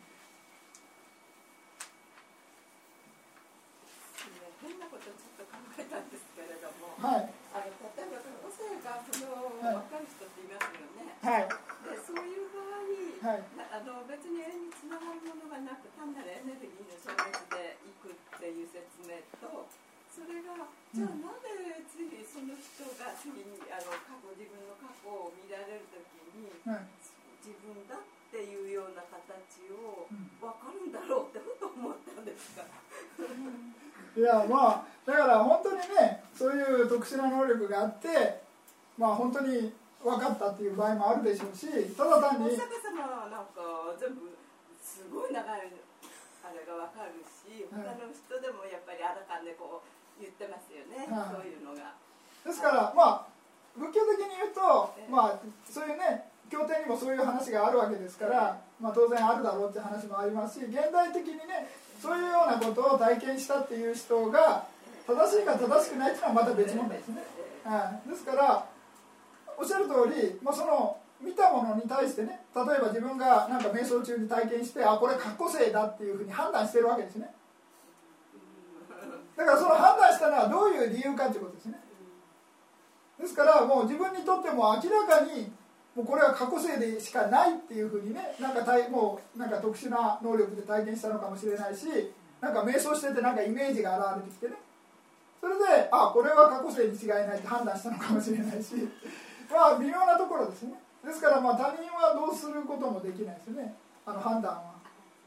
S5: 変なことちょっと考えたんですけれども、
S1: はい、
S5: あの例えばその個性がその分かる人っていますよね。
S1: はい、
S5: でそういう場合、はい、あの別に縁につながるものがなく単なるエネルギーの消滅でいくっていう説明とそれがじゃあなぜ次その人が次にあの過去自分の過去を見られる時に、はい、自分だっていうような形を分かるんだろうってふと思ったんですか。
S1: いやまあだから本当にねそういう特殊な能力があってまあ本当に分かったっていう場合もあるでしょうしただ単に
S5: お釈迦様はなんか全部すごい長いあれが分かるし、他の人でもやっぱりあらかんでこう言ってますよね、はい、そういうのが。
S1: ですからまあ仏教的に言うと、まあそういうね経典にもそういう話があるわけですから、まあ、当然あるだろうって話もありますし現代的にねそういうようなことを体験したっていう人が正しいか正しくないっていうのはまた別問題ですね、はい、ですからおっしゃる通り、まあ、その見たものに対してね例えば自分がなんか瞑想中に体験してあこれ過去性だっていうふうに判断してるわけですね。だからその判断したのはどういう理由かということですね。ですからもう自分にとっても明らかにもうこれは過去性でしかないっていうふうにねなんかもうなんか特殊な能力で体験したのかもしれないしなんか瞑想しててなんかイメージが現れてきてね。それであこれは過去性に違いないって判断したのかもしれないし まあ微妙なところですね。ですからまあ他人はどうすることもできないですね。あの判断は。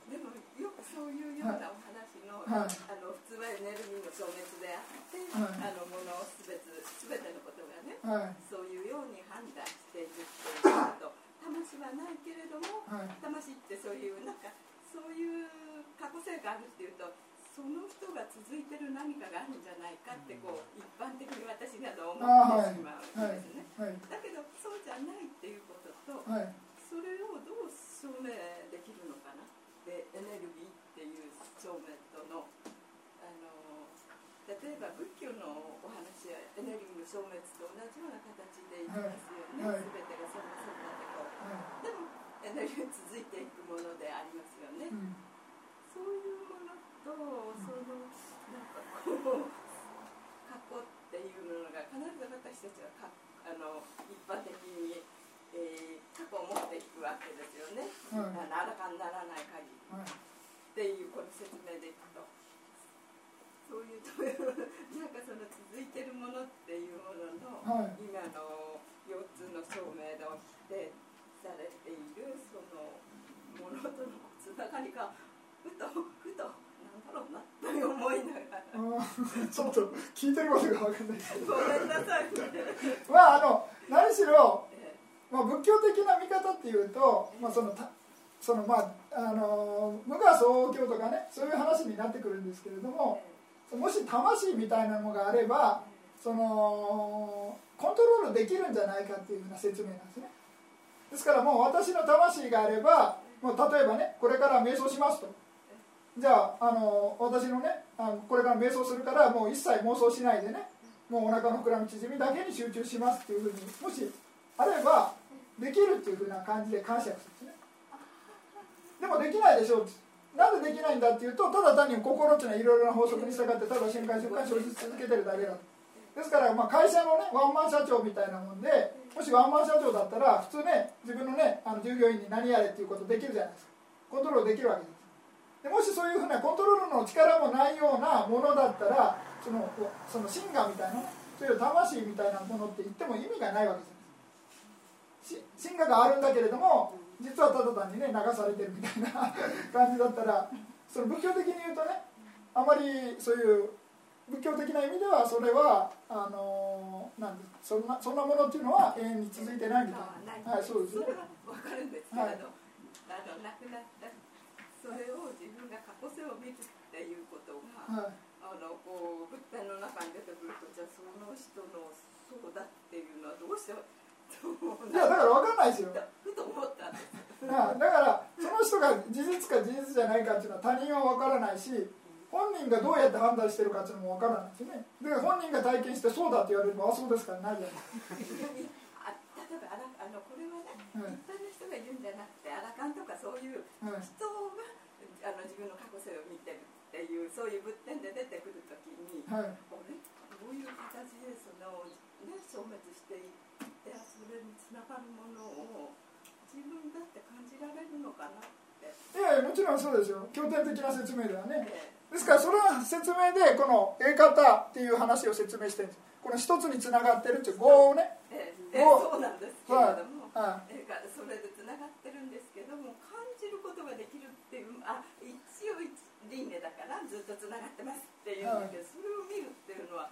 S5: でもよくそういうようなお話の,、はい、あの普通はエネルギーの消滅であって、はい、あのものすべてすべてのことがね、はい、そういうように判断していくっていうと魂はないけれども、魂ってそういうなんかそういう過去性があるっていうとその人が続いてる何かがあるんじゃないかってこう一般的に私など思ってしまうんですね、はい。はい、だけどそうじゃないっていうことと、はい、それをどう証明できるのかなでエネルギーっていう証明とのあの例えば仏教のお話はエネルギーの消滅と同じような形でいきますよね、はい、全てがそんなそんなってこう、でもエネルギー続いていくものでありますよね、うん、そういうものとそのなんかこう過去っていうのが必ず私たちはかあの一般的に、えー、過去を持っていくわけですよね、はい、あらかにならない限り、はい、っていうこの説明でいくと。そういうなんかその続いてるものっていうものの、はい、今の4つの証明で否定されているそのものとのつながりがふとふと思いながら。
S1: ちょっと聞いてることが分かんない。です
S5: ごめんなさい。
S1: まああの何しろ、まあ、仏教的な見方っていうと、まあ、そのたそのまああの無我相応教とかねそういう話になってくるんですけれどももし魂みたいなのがあればそのコントロールできるんじゃないかっていうふうな説明なんですね。ですからもう私の魂があればもう例えばねこれから瞑想しますとじゃああの私のねあのこれから瞑想するからもう一切妄想しないでねもうお腹の膨らみ縮みだけに集中しますっていうふうにもしあればできるっていうふうな感じで感謝するんですね。でもできないでしょう。なんでできないんだっていうとただ単に心っていうのはいろいろな法則に従ってただ瞬間瞬間生じ続けてるだけだと。ですからまあ会社のねワンマン社長みたいなもんでもしワンマン社長だったら普通ね自分のねあの従業員に何やれっていうことできるじゃないですか。コントロールできるわけです。でもしそういうふうなコントロールの力もないようなものだったらそのそのシンガーみたいなそういう魂みたいなものって言っても意味がないわけですシンガーがあるんだけれども実はただ単にね流されてるみたいな 感じだったらその仏教的に言うとねあまりそういう仏教的な意味ではそれはあのなんそんなそんなものっていうのは永遠に続いてないみたいな、はい、そうですね。
S5: わかるんですけれど、はい、あの亡くなったそれを自分が過去世を見るっていうことが、はい、あのこう物体の中に出てくるとじゃあその人のそうだっていうのはどうしてい
S1: やだから分かんないですよ。だからその人が事実か事実じゃないかっていうのは他人は分からないし本人がどうやって判断してるかっていうのも分からないですよね。で本人が体験してそうだって言われればあそうですからないじゃない
S5: 例えばああのこれはね、はい、一般の人が言うんじゃなくてアラカンとかそういう人が、はいあの自分の過去世を見てるっていうそういう仏典で出てくるときに、はい、これどういう形でその、ね、消滅していってそれにつながるものを自分だって感じられるのかなって。い
S1: やもちろんそうですよ。経典的な説明ではね、ですからそれは説明でこの A 型っていう話を説明してるんです。この一つにつながってるっていう語をね、
S5: そうなんですけれども、はい、はい、それでつながってるんですけども感じることができるっていうあ一応輪廻だからずっとつながってますっていうんだけど、それを見るっていうのは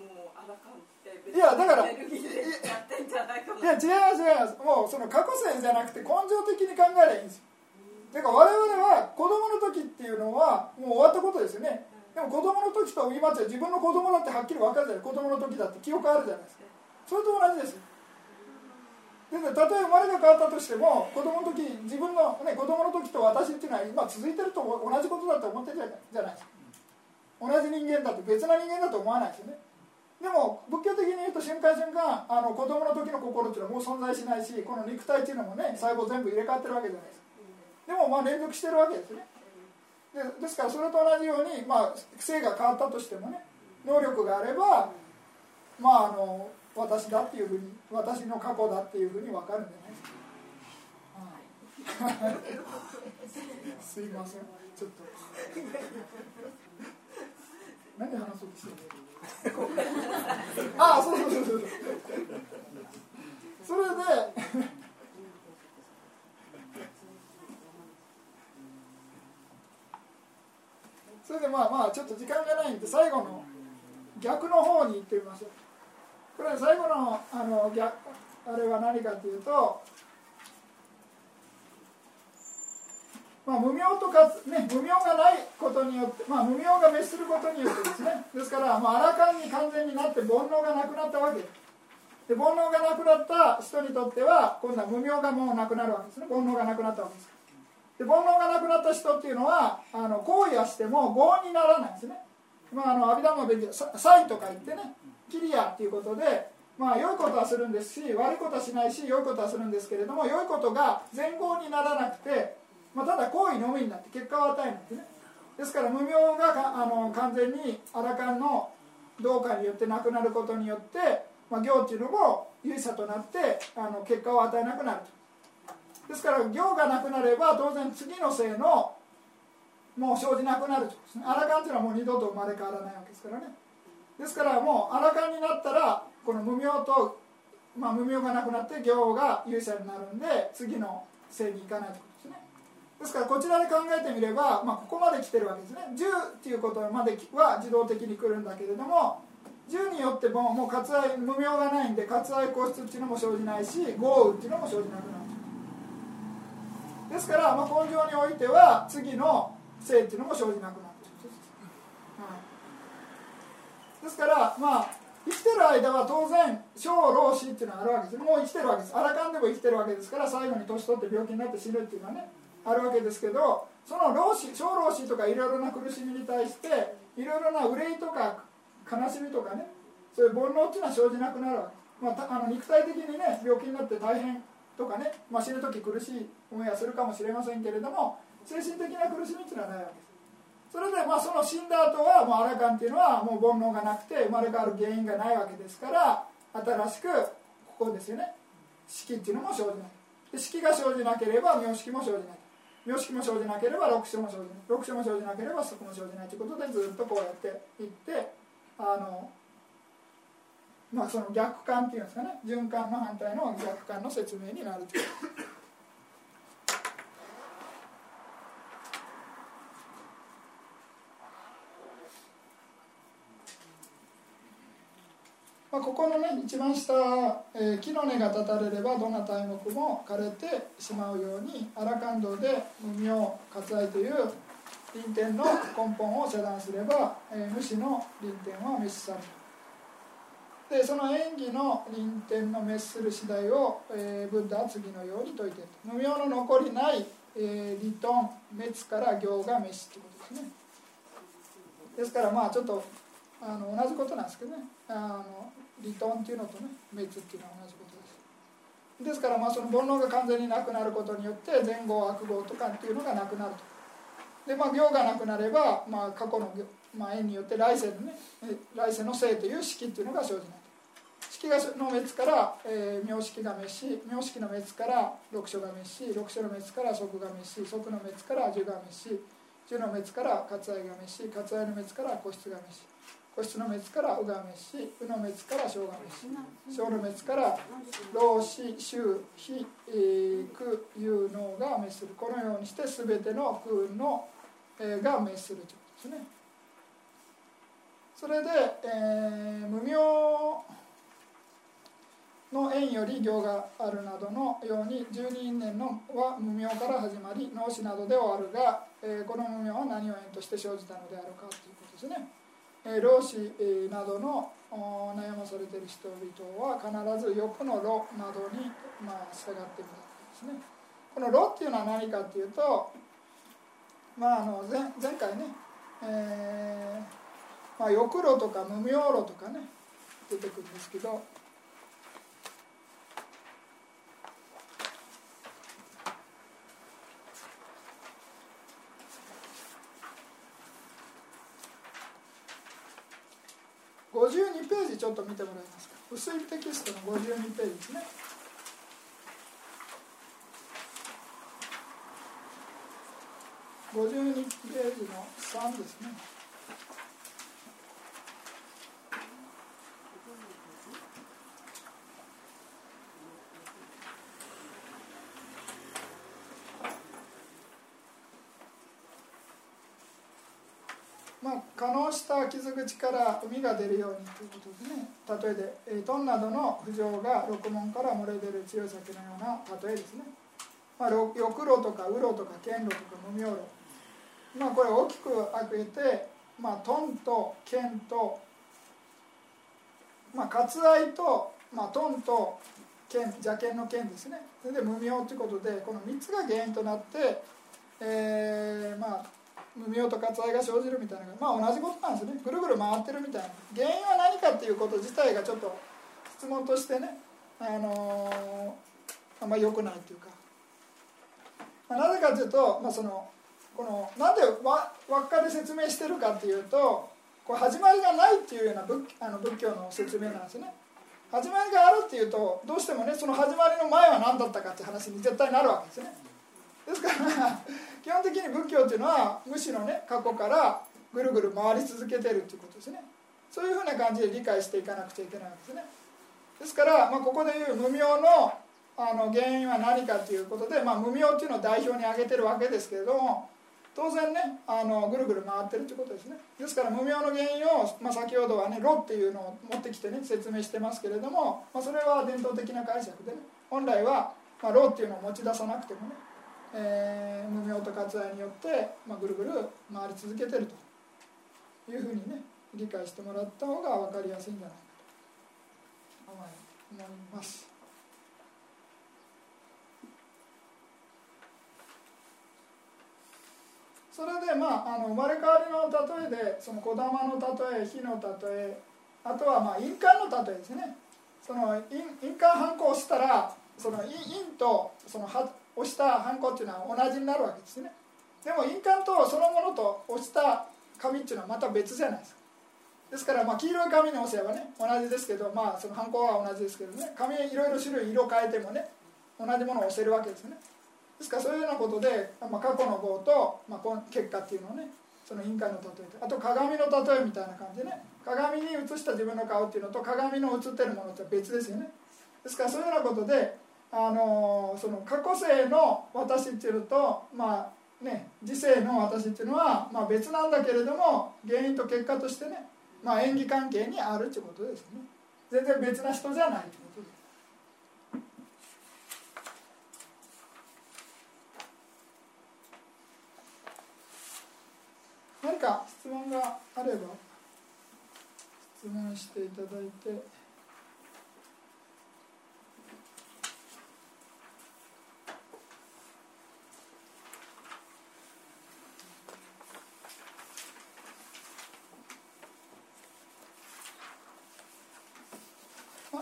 S5: もうあらかんって別に
S1: いやだからい
S5: やってんじゃないか
S1: もいや違います違います。もうその過去線じゃなくて根性的に考えればいいんですよ。だから我々は子供の時っていうのはもう終わったことですよね。でも子供の時と今って自分の子供だってはっきり分かるじゃない。子供の時だって記憶あるじゃないですか。それと同じです。よでたとえ生まれが変わったとしても子供の時自分の、ね、子供の時と私っていうのは今続いてると同じことだと思ってるじゃない。ですか同じ人間だと別な人間だと思わないですよね。でも仏教的に言うと瞬間瞬間あの子供の時の心っていうのはもう存在しないしこの肉体っていうのもね細胞全部入れ替わってるわけじゃないですか。でもまあ連続してるわけですね。でですからそれと同じように、まあ、性が変わったとしてもね能力があればまああの私だっていうふうに私の過去だっていうふうに分かるんじゃない。ですか、すいません。ちょっと。何話そうとしてるああそうそうそうそう。それでそれでまあまあちょっと時間がないんで最後の逆の方に行ってみましょう。これ最後のあの逆あれは何かというと、まあ、無明とか、ね、無明がないことによって、まあ、無明が滅することによってですねですから、まあ、アラカンに完全になって煩悩がなくなったわけ。で煩悩がなくなった人にとっては今度は無明がもうなくなるわけですね。煩悩がなくなったわけです。で煩悩がなくなった人っていうのはあの行為はしても業にならないんですね。まあ、あの阿弥陀の勉強サイとか言ってねキリアっていうことで、まあ、良いことはするんですし悪いことはしないし良いことはするんですけれども良いことが全合にならなくて、まあ、ただ行為のみになって結果を与えるんですね。ですから無明があの完全にアラカンの同化によってなくなることによって、まあ、行っていうのも有差となってあの結果を与えなくなると。ですから行がなくなれば当然次の性のもう生じなくなるとですね。アラカンっていうのはもう二度と生まれ変わらないわけですからね。ですからもうアラカンになったらこの無明と、まあ、無明がなくなって行が有者になるんで次の性に行かないということですね。ですからこちらで考えてみれば、まあ、ここまで来てるわけですね。10っていうことまでは自動的に来るんだけれども10によってももう割愛無明がないんで割愛固執っていうのも生じないし豪雨っていうのも生じなくなるですから、まあ、根性においては次の性っていうのも生じなくなる。ですからまあ生きてる間は当然小老死っていうのはあるわけです。もう生きてるわけです。あらかんでも生きてるわけですから最後に年取って病気になって死ぬっていうのはねあるわけですけどその老死小老死とかいろいろな苦しみに対していろいろな憂いとか悲しみとかねそういう煩悩っていうのは生じなくなる。わけまあ、あの肉体的にね病気になって大変とかね、まあ、死ぬ時苦しい思いはするかもしれませんけれども精神的な苦しみっていうのはないわけです。それでまあその死んだ後はもうアラカンっていうのはもう煩悩がなくて生まれ変わる原因がないわけですから新しくここですよね。式っていうのも生じない。で式が生じなければ名式も生じない。名式も生じなければ六書も生じない。六書も生じなければそこも生じないということでずっとこうやっていってあのまあその逆感っていうんですかね。循環の反対の逆感の説明になるという。ここのね一番下、えー、木の根が立たれればどんな題目も枯れてしまうように荒感動で無明割愛という臨天の根本を遮断すれば、えー、無視の臨天は滅される。でその演技の臨天の滅する次第を、えー、ブッダは次のように説いている。無明の残りない、えー、リトン滅から行が滅すということですね。ですからまあちょっとあの同じことなんですけどね。あのリトンっていうのとね滅っていうのは同じことです。ですからまあその煩悩が完全になくなることによって前後悪号とかっていうのがなくなると。でまあ行がなくなれば、まあ、過去の、まあ、縁によって来世のね来世の生という式っていうのが生じない式がの滅から、えー、名式が滅し名式の滅から六書が滅し六書の滅から即が滅し即の滅から樹が滅し樹の滅から割愛が滅し割愛の滅から個室が滅し個室の滅からうがめしうの滅から小がめし。小の滅から老死臭非苦有能が滅する。このようにして全ての空運の、えー、が滅するということですね。それで、えー、無明の縁より行があるなどのように十二因縁のは無明から始まり脳死などで終わるが、えー、この無明は何を縁として生じたのであるかということですね。老子などの悩まされている人々は必ず欲の炉などに、まあ、従っているわけですね。この炉っていうのは何かっていうと、まあ、あの前前回ね、えーまあ、欲炉とか無明炉とかね出てくるんですけど52ページちょっと見てもらえますか？薄いテキストの52ページですね。52ページの3ですね可能口から海が出るようにということでね例えでえトンなどの浮上が六門から漏れ出る強い酒のような例えですね、まあ、翼路とかウロとか剣路とか無名路。まあこれ大きく開けて、まあ、トンと剣と、まあ、割愛と、まあ、トンと剣邪剣の剣ですね。それで無名ということでこの3つが原因となって、えー、まあ無明と割愛が生じるみたいな。まあ同じことなんですね。ぐるぐる回ってるみたいな。原因は何かっていうこと自体がちょっと質問としてねあのー、あんまり良くないっていうか、まあ、なぜかというと、まあ、そのこのなんで輪っかで説明してるかっていうとこれ始まりがないっていうような仏あの仏教の説明なんですね。始まりがあるっていうとどうしてもねその始まりの前は何だったかって話に絶対なるわけですね。ですから基本的に仏教っていうのはむしろね過去からぐるぐる回り続けてるっていうことですね。そういうふうな感じで理解していかなくちゃいけないわけですね。ですから、まあ、ここでいう無明のあの原因は何かということで、まあ、無明っていうのを代表に挙げてるわけですけれども当然ねあのぐるぐる回ってるということですね。ですから無明の原因を、まあ、先ほどはね「炉」っていうのを持ってきてね説明してますけれども、まあ、それは伝統的な解釈でね本来は、まあ、炉っていうのを持ち出さなくてもねえー、無明と割愛によって、まあ、ぐるぐる回り続けてるというふうにね理解してもらった方が分かりやすいんじゃないかと思います。それでまああの生まれ変わりの例えでその児玉の例え火の例えあとはまあ印鑑の例えですねその印印鑑反抗したらその印とその押したハンコっていうのは同じになるわけですね。でも印鑑とそのものと押した紙っていうのはまた別じゃないですか。ですからまあ黄色い紙に押せばね同じですけどまあそのハンコは同じですけどね。紙いろいろ種類色変えてもね同じものを押せるわけですね。ですからそういうようなことで、まあ、過去の棒と、まあ、結果っていうのをねその印鑑の例えとあと鏡の例えみたいな感じでね。鏡に映した自分の顔っていうのと鏡の映ってるものって別ですよね。ですからそういうようなことであのその過去世の私っていうとまあね次世の私っていうのは、まあ、別なんだけれども原因と結果としてね、まあ、演技関係にあるっていうことですね全然別な人じゃないということです何か質問があれば質問していただいて。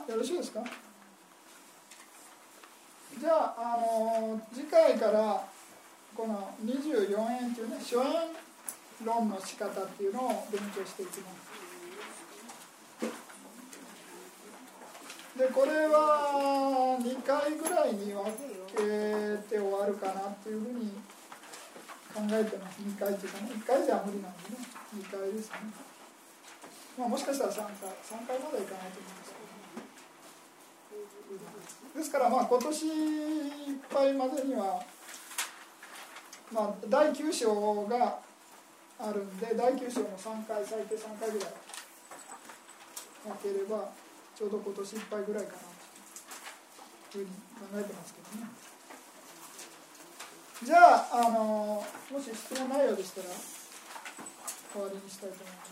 S1: よろしいですか？じゃあ、あの次回からこの24円というね初円論の仕方っていうのを勉強していきます。でこれは2回ぐらいに分けて終わるかなっていうふうに考えてます。2回っていうかね1回じゃ無理なんでね。2回ですね。まあもしかしたら3回3回までいかないと思いますですからまあ今年いっぱいまでには、まあ、第9章があるんで第9章の3回最低3回ぐらい分ければちょうど今年いっぱいぐらいかなというふうに考えてますけどね。じゃああのもし質問ないようでしたら終わりにしたいと思います。